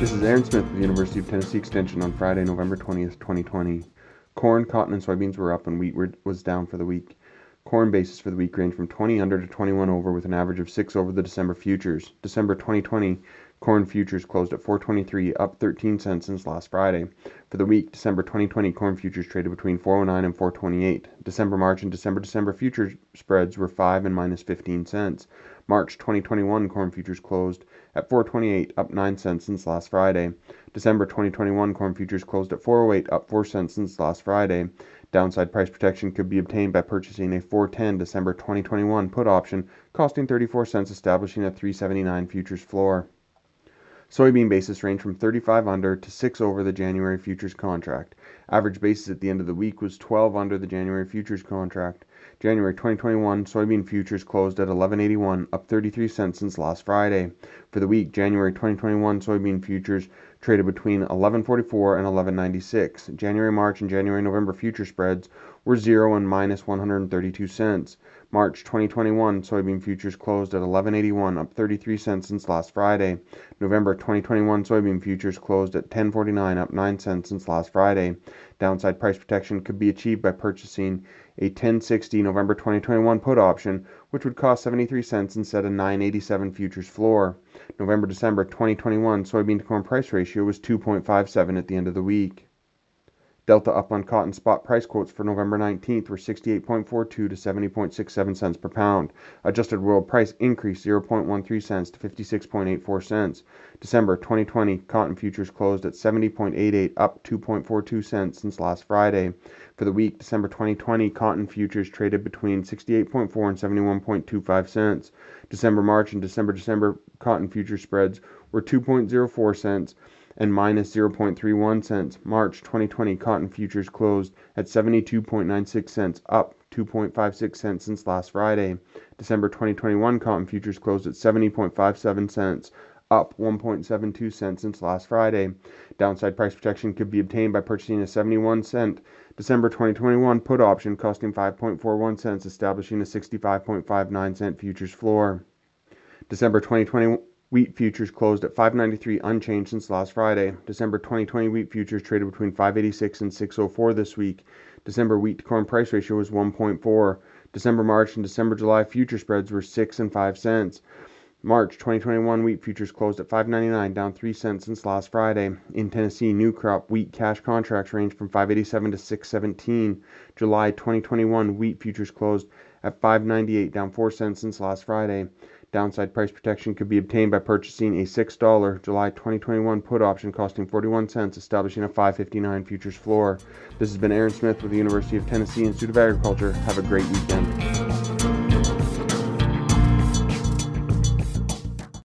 This is Aaron Smith with the University of Tennessee Extension on Friday, November 20th, 2020. Corn, cotton, and soybeans were up and wheat was down for the week. Corn basis for the week range from 20 under to 21 over with an average of 6 over the December futures. December 2020 corn futures closed at 423 up 13 cents since last Friday. For the week, December 2020 corn futures traded between 409 and 428. December March and December December futures spreads were 5 and minus 15 cents. March 2021 corn futures closed at 428 up 9 cents since last Friday. December 2021 corn futures closed at 408 up 4 cents since last Friday. Downside price protection could be obtained by purchasing a 410 December 2021 put option costing 34 cents establishing a 379 futures floor. Soybean basis ranged from 35 under to 6 over the January futures contract. Average basis at the end of the week was 12 under the January futures contract. January 2021 soybean futures closed at 11.81, up 33 cents since last Friday. For the week, January 2021 soybean futures traded between 11.44 and 11.96. January, March, and January, November future spreads were 0 and minus 132 cents. March 2021 soybean futures closed at 11.81, up 33 cents since last Friday. November 2021 soybean futures closed at 10.49, up 9 cents since last Friday. Downside price protection could be achieved by purchasing a 1060 November 2021 put option, which would cost 73 cents instead of 987 futures floor. November December 2021 soybean to corn price ratio was 2.57 at the end of the week. Delta upland cotton spot price quotes for November 19th were 68.42 to 70.67 cents per pound. Adjusted world price increased 0.13 cents to 56.84 cents. December 2020 cotton futures closed at 70.88 up 2.42 cents since last Friday. For the week December 2020 cotton futures traded between 68.4 and 71.25 cents. December March and December December cotton future spreads were 2.04 cents and minus 0.31 cents. March 2020 cotton futures closed at 72.96 cents, up 2.56 cents since last Friday. December 2021 cotton futures closed at 70.57 cents, up 1.72 cents since last Friday. Downside price protection could be obtained by purchasing a 71 cent December 2021 put option costing 5.41 cents, establishing a 65.59 cent futures floor. December 2020 Wheat futures closed at 593 unchanged since last Friday. December 2020 wheat futures traded between 586 and 604 this week. December wheat to corn price ratio was 1.4. December March and December July future spreads were 6 and 5 cents. March 2021 wheat futures closed at 5.99, down 3 cents since last Friday. In Tennessee, new crop wheat cash contracts range from 5.87 to 6.17. July 2021 wheat futures closed at 5.98, down 4 cents since last Friday. Downside price protection could be obtained by purchasing a $6 July 2021 put option costing 41 cents, establishing a 559 futures floor. This has been Aaron Smith with the University of Tennessee Institute of Agriculture. Have a great weekend.